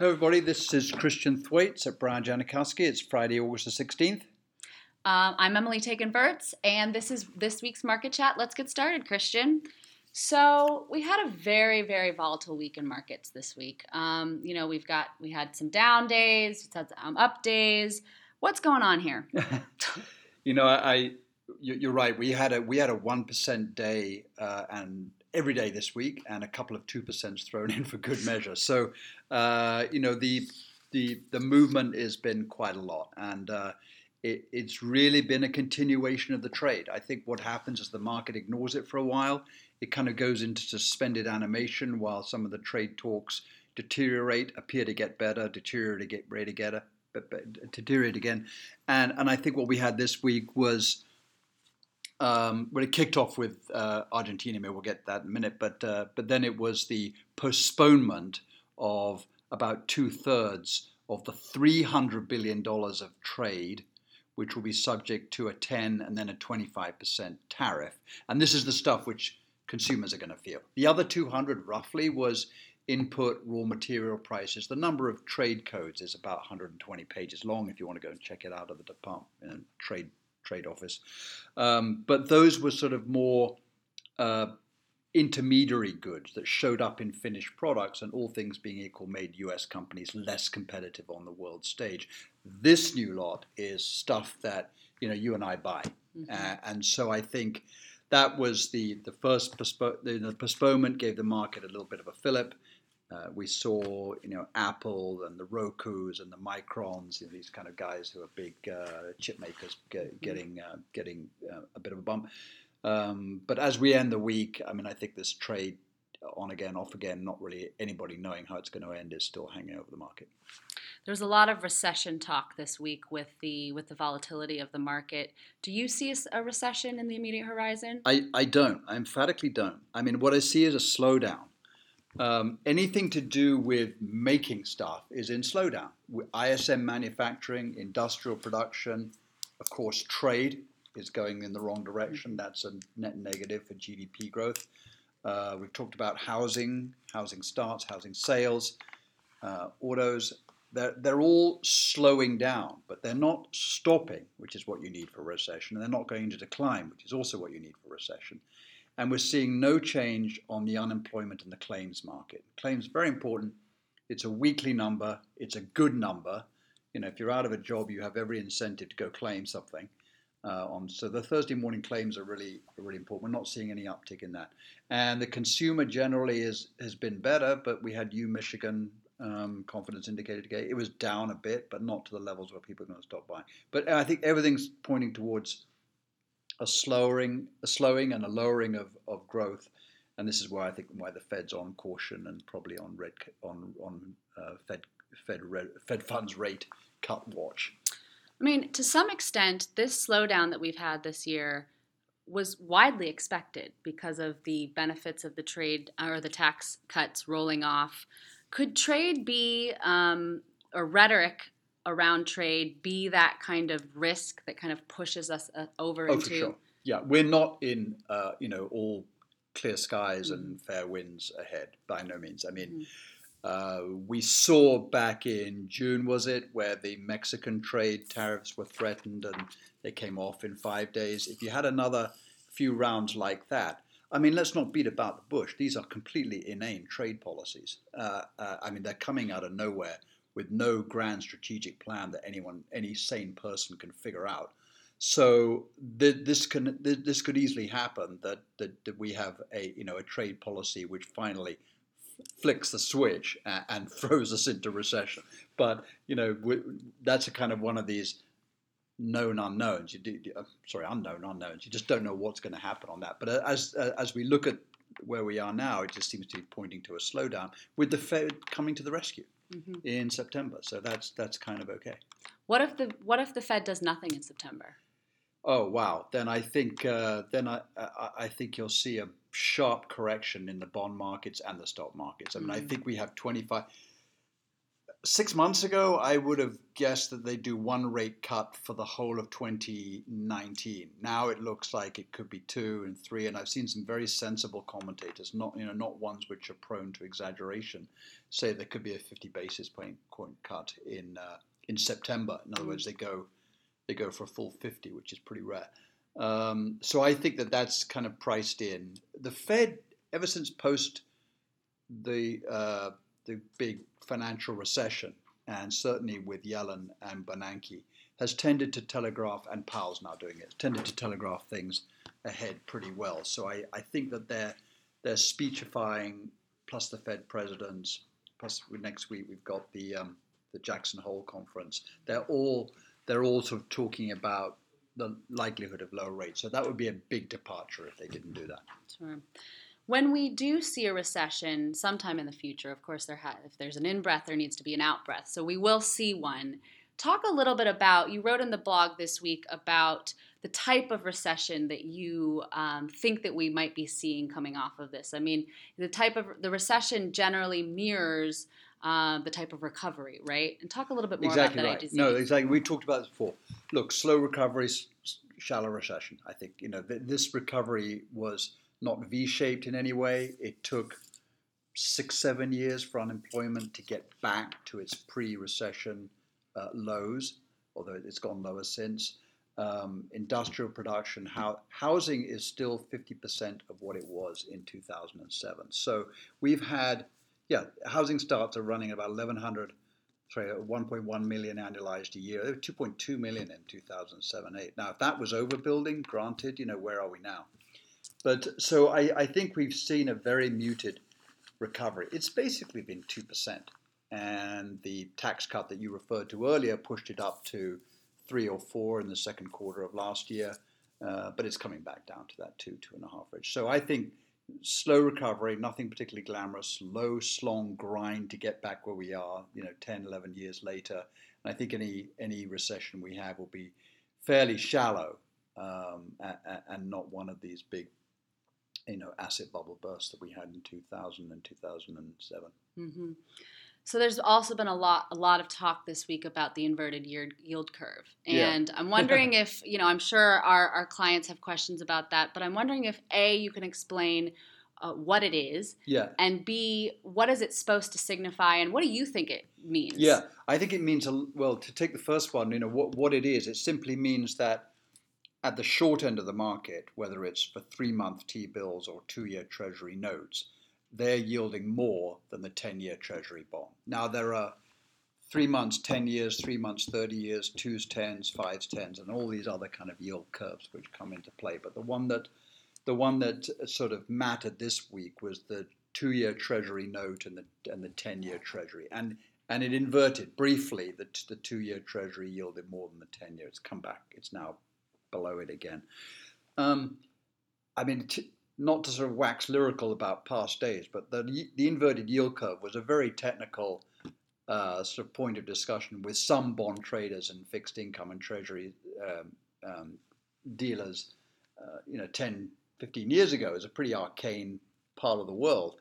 Hello, everybody. This is Christian Thwaites at Brian Janachowski. It's Friday, August the 16th. Um, I'm Emily Taken-Verts, and this is this week's Market Chat. Let's get started, Christian. So we had a very, very volatile week in markets this week. Um, you know, we've got we had some down days, we had some up days. What's going on here? you know, I, I you're right. We had a we had a one percent day uh, and every day this week, and a couple of two percent thrown in for good measure. So, uh, you know, the the the movement has been quite a lot, and uh, it, it's really been a continuation of the trade. I think what happens is the market ignores it for a while. It kind of goes into suspended animation while some of the trade talks deteriorate, appear to get better, deteriorate, get ready to get but, but deteriorate again, and and I think what we had this week was um, when it kicked off with uh, Argentina, maybe we'll get that in a minute, but uh, but then it was the postponement of about two thirds of the 300 billion dollars of trade, which will be subject to a 10 and then a 25 percent tariff, and this is the stuff which consumers are going to feel. The other 200 roughly was input raw material prices. The number of trade codes is about 120 pages long. If you want to go and check it out of the department uh, trade trade office. Um, but those were sort of more uh, intermediary goods that showed up in finished products, and all things being equal, made US companies less competitive on the world stage. This new lot is stuff that you know you and I buy, mm-hmm. uh, and so I think that was the the first postpo- the, the postponement gave the market a little bit of a fillip. Uh, we saw, you know, Apple and the Roku's and the Microns, you know, these kind of guys who are big uh, chip makers, get, mm-hmm. getting uh, getting uh, a bit of a bump. Um, but as we end the week, I mean, I think this trade on again, off again, not really anybody knowing how it's going to end is still hanging over the market. There's a lot of recession talk this week with the with the volatility of the market. Do you see a recession in the immediate horizon? I, I don't. I emphatically don't. I mean, what I see is a slowdown. Um, anything to do with making stuff is in slowdown. ISM manufacturing, industrial production, of course, trade is going in the wrong direction. That's a net negative for GDP growth. Uh, we've talked about housing, housing starts, housing sales, uh, autos. They're, they're all slowing down, but they're not stopping, which is what you need for recession, and they're not going to decline, which is also what you need for recession and we're seeing no change on the unemployment and the claims market. Claims very important. It's a weekly number. It's a good number. You know, if you're out of a job, you have every incentive to go claim something. Uh, on so the Thursday morning claims are really really important. We're not seeing any uptick in that, and the consumer generally is has been better. But we had U Michigan um, confidence indicator today. It was down a bit, but not to the levels where people are going to stop buying. But I think everything's pointing towards a slowing, a slowing and a lowering of, of growth. And this is why I think why the Fed's on caution and probably on red on on uh, Fed Fed Fed funds rate cut watch. I mean, to some extent, this slowdown that we've had this year was widely expected because of the benefits of the trade or the tax cuts rolling off. Could trade be um, or rhetoric around trade be that kind of risk that kind of pushes us uh, over oh, into? For sure. Yeah, we're not in uh, you know all clear skies mm and fair winds ahead by no means. I mean. mm Uh, we saw back in June, was it, where the Mexican trade tariffs were threatened and they came off in five days. If you had another few rounds like that, I mean, let's not beat about the bush. These are completely inane trade policies. Uh, uh, I mean, they're coming out of nowhere with no grand strategic plan that anyone, any sane person can figure out. So th- this can th- this could easily happen that, that, that we have a you know a trade policy which finally flicks the switch and, throws us into recession. But you know that's a kind of one of these known unknowns. You do, uh, sorry, unknown unknowns. You just don't know what's going to happen on that. But uh, as uh, as we look at where we are now, it just seems to be pointing to a slowdown with the Fed coming to the rescue mm-hmm. in September. So that's that's kind of okay. What if the what if the Fed does nothing in September? Oh wow! Then I think uh, then I, I, I think you'll see a sharp correction in the bond markets and the stock markets. I mean, mm-hmm. I mm. think we have twenty five. Six months ago, I would have guessed that they do one rate cut for the whole of 2019. Now it looks like it could be two and three, and I've seen some very sensible commentators, not you know not ones which are prone to exaggeration, say there could be a 50 basis point, cut in uh, in September. In other words, they go they go for a full 50, which is pretty rare. Um, so I think that that's kind of priced in. The Fed, ever since post the uh, the big financial recession, and certainly with Yellen and Bernanke, has tended to telegraph, and Powell's now doing it, tended to telegraph things ahead pretty well. So I, I think that they're, they're speechifying, plus the Fed presidents, plus next week we've got the, um, the Jackson Hole conference. They're all, they're all sort of talking about the likelihood of lower rates. So that would be a big departure if they didn't do that. Sure when we do see a recession sometime in the future, of course, there ha- if there's an in breath, there needs to be an out breath. So we will see one. Talk a little bit about, you wrote in the blog this week about the type of recession that you um, think that we might be seeing coming off of this. I mean, the type of, the recession generally mirrors uh, the type of recovery, right? And talk a little bit more exactly about that right. No, exactly. We talked about this before. Look, slow recovery, shallow recession. I think, you know, th- this recovery was not V-shaped in any way. It took six, seven years for unemployment to get back to its pre-recession uh, lows, although it's gone lower since. Um, industrial production, how, housing is still 50% of what it was in 2007. So we've had, yeah, housing starts are running about 1,100, sorry, 1.1 million annualized a year. They were 2.2 million in 2007-8. Now, if that was overbuilding, granted, you know, where are we now? But so I, I think we've seen a very muted recovery. It's basically been 2%. And the tax cut that you referred to earlier pushed it up to three or four in the second quarter of last year. Uh, but it's coming back down to that two, two and a half range. So I think slow recovery, nothing particularly glamorous, low slong grind to get back where we are, you know, 10, 11 years later. And I think any, any recession we have will be fairly shallow um, and not one of these big you know asset bubble burst that we had in 2000 and 2007. Mm-hmm. So there's also been a lot a lot of talk this week about the inverted yield curve, and yeah. I'm wondering if you know I'm sure our our clients have questions about that, but I'm wondering if a you can explain. Uh, what it is, yeah, and B, what is it supposed to signify, and what do you think it means? Yeah, I think it means well. To take the first one, you know what what it is. It simply means that at the short end of the market, whether it's for three month T bills or two year Treasury notes, they're yielding more than the 10 year Treasury bond. Now, there are three months, 10 years, three months, 30 years, twos, tens, fives, tens, and all these other kind of yield curves which come into play. But the one that the one that uh, sort of mattered this week was the two-year Treasury note and the and the ten-year Treasury, and and it inverted briefly. The the two-year Treasury yielded more than the ten-year. It's come back. It's now below it again. Um, I mean, t- not to sort of wax lyrical about past days, but the, the inverted yield curve was a very technical uh, sort of point of discussion with some bond traders and fixed income and treasury um, um, dealers, uh, you know, 10, 15 years ago is a pretty arcane part of the world.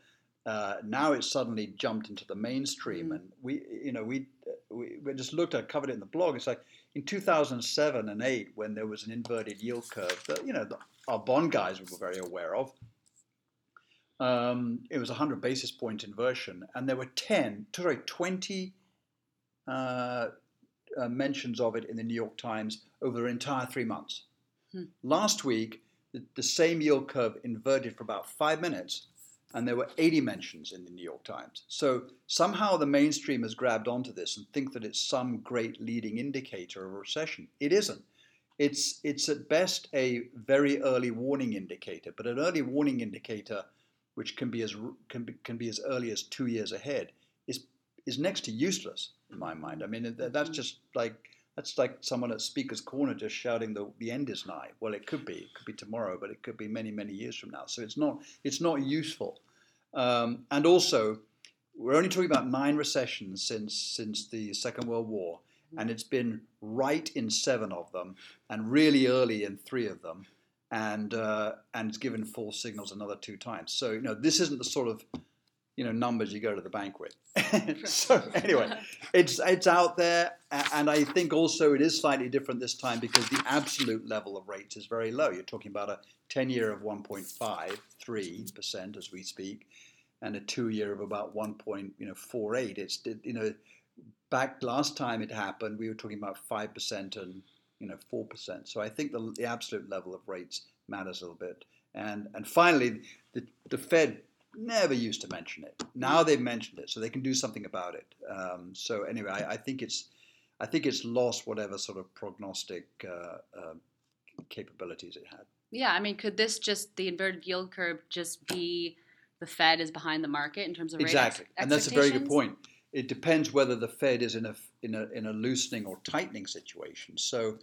Uh, now it's suddenly jumped into the mainstream, mm. and we, you know, we, we, we just looked at, covered it in the blog. It's like in 2007 and 8 when there was an inverted yield curve that you know the, our bond guys were very aware of um, it was a 100 basis point inversion and there were 10 sorry 20 uh, uh, mentions of it in the new york times over the entire three months hmm. last week the, the same yield curve inverted for about five minutes and there were 80 mentions in the New York Times. So somehow the mainstream has grabbed onto this and think that it's some great leading indicator of a recession. It isn't. It's, it's at best a very early warning indicator, but an early warning indicator, which can be as, can be, can be as early as two years ahead, is, is next to useless in my mind. I mean, that's mm-hmm. just like that's like someone at Speaker's Corner just shouting the, the end is nigh. Well, it could be. It could be tomorrow, but it could be many, many years from now. So it's not, it's not useful. Um, and also, we're only talking about nine recessions since, since the Second World War, and it's been right in seven of them, and really early in three of them, and uh, and it's given false signals another two times. So you know this isn't the sort of you know numbers you go to the bank with. so anyway, it's it's out there, and I think also it is slightly different this time because the absolute level of rates is very low. You're talking about a 10-year of 1.53 percent as we speak, and a two-year of about 1.48. It's you know back last time it happened, we were talking about five percent and you know four percent. So I think the, the absolute level of rates matters a little bit. And and finally, the, the Fed never used to mention it. Now they've mentioned it, so they can do something about it. Um, so anyway, I, I, think it's I think it's lost whatever sort of prognostic uh, uh, capabilities it had. Yeah, I mean, could this just the inverted yield curve just be the Fed is behind the market in terms of exactly, ex- and that's a very good point. It depends whether the Fed is in a in a in a loosening or tightening situation. So.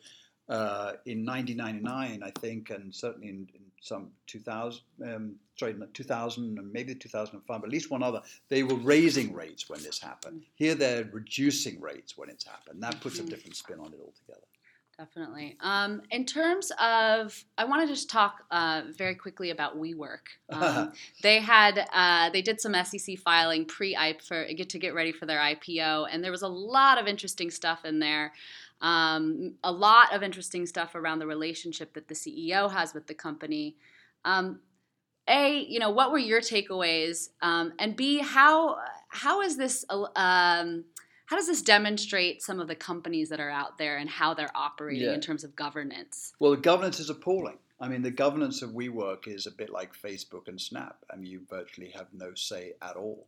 Uh, in 1999, I think, and certainly in, in some 2000, um, sorry, 2000 and maybe 2005, but at least one other, they were raising rates when this happened. Here they're reducing rates when it's happened. That puts mm-hmm. a different spin on it altogether. Definitely. Um, in terms of, I want to just talk uh, very quickly about WeWork. Um, they had, uh, they did some SEC filing pre IPO to get ready for their IPO, and there was a lot of interesting stuff in there. Um, a lot of interesting stuff around the relationship that the CEO has with the company. Um, a, you know, what were your takeaways? Um, and B, how how is this? Um, how does this demonstrate some of the companies that are out there and how they're operating yeah. in terms of governance? Well, the governance is appalling. I mean, the governance of WeWork is a bit like Facebook and Snap. I mean, you virtually have no say at all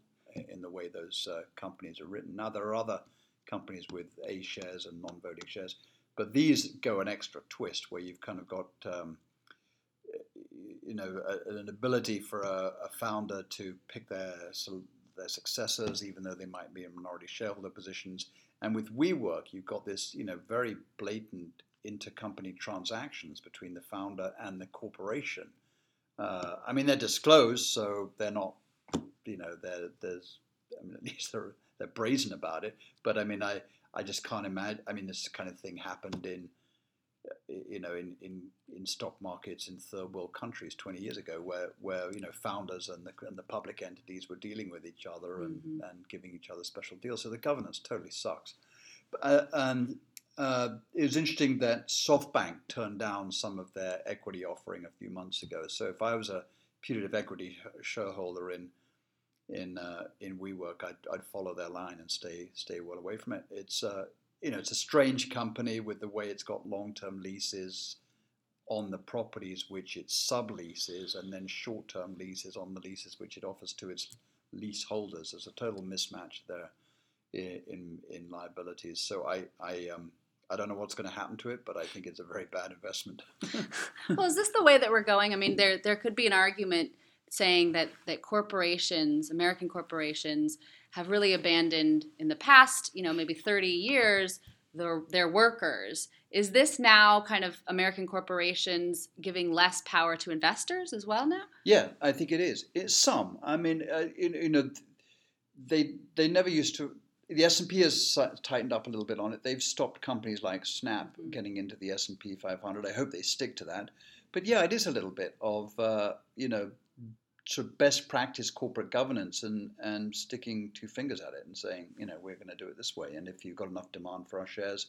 in the way those uh, companies are written. Now, there are other companies with A shares and non-voting shares. But these go an extra twist where you've kind of got, um, you know, a, an ability for a, a, founder to pick their their successors, even though they might be in minority shareholder positions. And with WeWork, you've got this, you know, very blatant intercompany transactions between the founder and the corporation. Uh, I mean, they're disclosed, so they're not, you know, there's, I mean, at least they're they're brazen about it. But I mean, I I just can't imagine. I mean, this kind of thing happened in you know in, in, in stock markets in third world countries 20 years ago where, where you know founders and the, and the public entities were dealing with each other and, mm-hmm. and giving each other special deals so the governance totally sucks uh, and uh, it was interesting that SoftBank turned down some of their equity offering a few months ago so if I was a putative equity shareholder in in uh, in WeWork, I'd, I'd follow their line and stay stay well away from it. It's uh, you know it's a strange company with the way it's got long term leases on the properties which it subleases, and then short term leases on the leases which it offers to its leaseholders. There's a total mismatch there in in, liabilities. So I I um, I don't know what's going to happen to it, but I think it's a very bad investment. well, is this the way that we're going? I mean, there there could be an argument saying that that corporations, American corporations, have really abandoned in the past, you know, maybe 30 years, their their workers. Is this now kind of American corporations giving less power to investors as well now? Yeah, I think it is. It's some. I mean, uh, you, you know, they they never used to the S&P has tightened up a little bit on it. They've stopped companies like Snap mm-hmm. getting into the S&P 500. I hope they stick to that. But yeah, it is a little bit of uh, you know sort of best practice corporate governance and, and sticking two fingers at it and saying, you know, we're going to do it this way. And if you've got enough demand for our shares,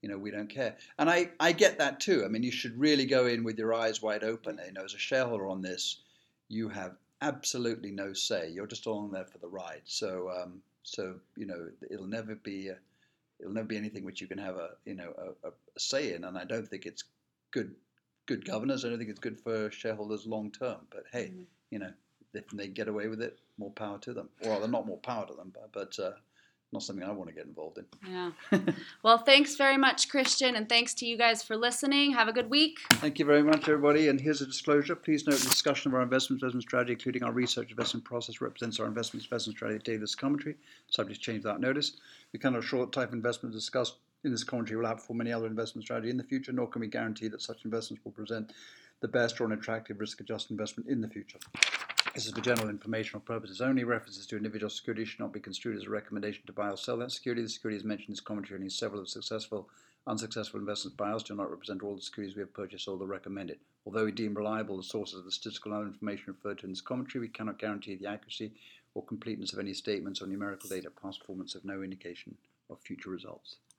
you know, we don't care. And I, I get that too. I mean, you should really go in with your eyes wide open. You know, as a shareholder on this, you have absolutely no say. You're just along there for the ride. So, um, so you know, it'll never be, a, it'll never be anything which you can have a, you know, a, a say in. And I don't think it's good, good governance. I don't think it's good for shareholders long term. But hey. Mm-hmm you know, if they get away with it, more power to them. Well, they're not more power to them, but, but uh, not something I want to get involved in. Yeah. well, thanks very much, Christian, and thanks to you guys for listening. Have a good week. Thank you very much, everybody. And here's a disclosure. Please note the discussion of our investment investment strategy, including our research investment process, represents our investment investment strategy daily commentary, subject to change without notice. We cannot assure that type of investment discussed in this commentary will outperform any other investment strategy in the future, nor can we guarantee that such investments will present the best or an attractive risk-adjusted investment in the future. This is for general informational purposes only. References to individual securities should not be construed as a recommendation to buy or sell that security. The securities mentioned in this commentary and several of successful, unsuccessful investments by us do not represent all the securities we have purchased or the recommended. Although we deem reliable the sources of the statistical and other information referred to in this commentary, we cannot guarantee the accuracy or completeness of any statements or numerical data. Past performance have no indication of future results.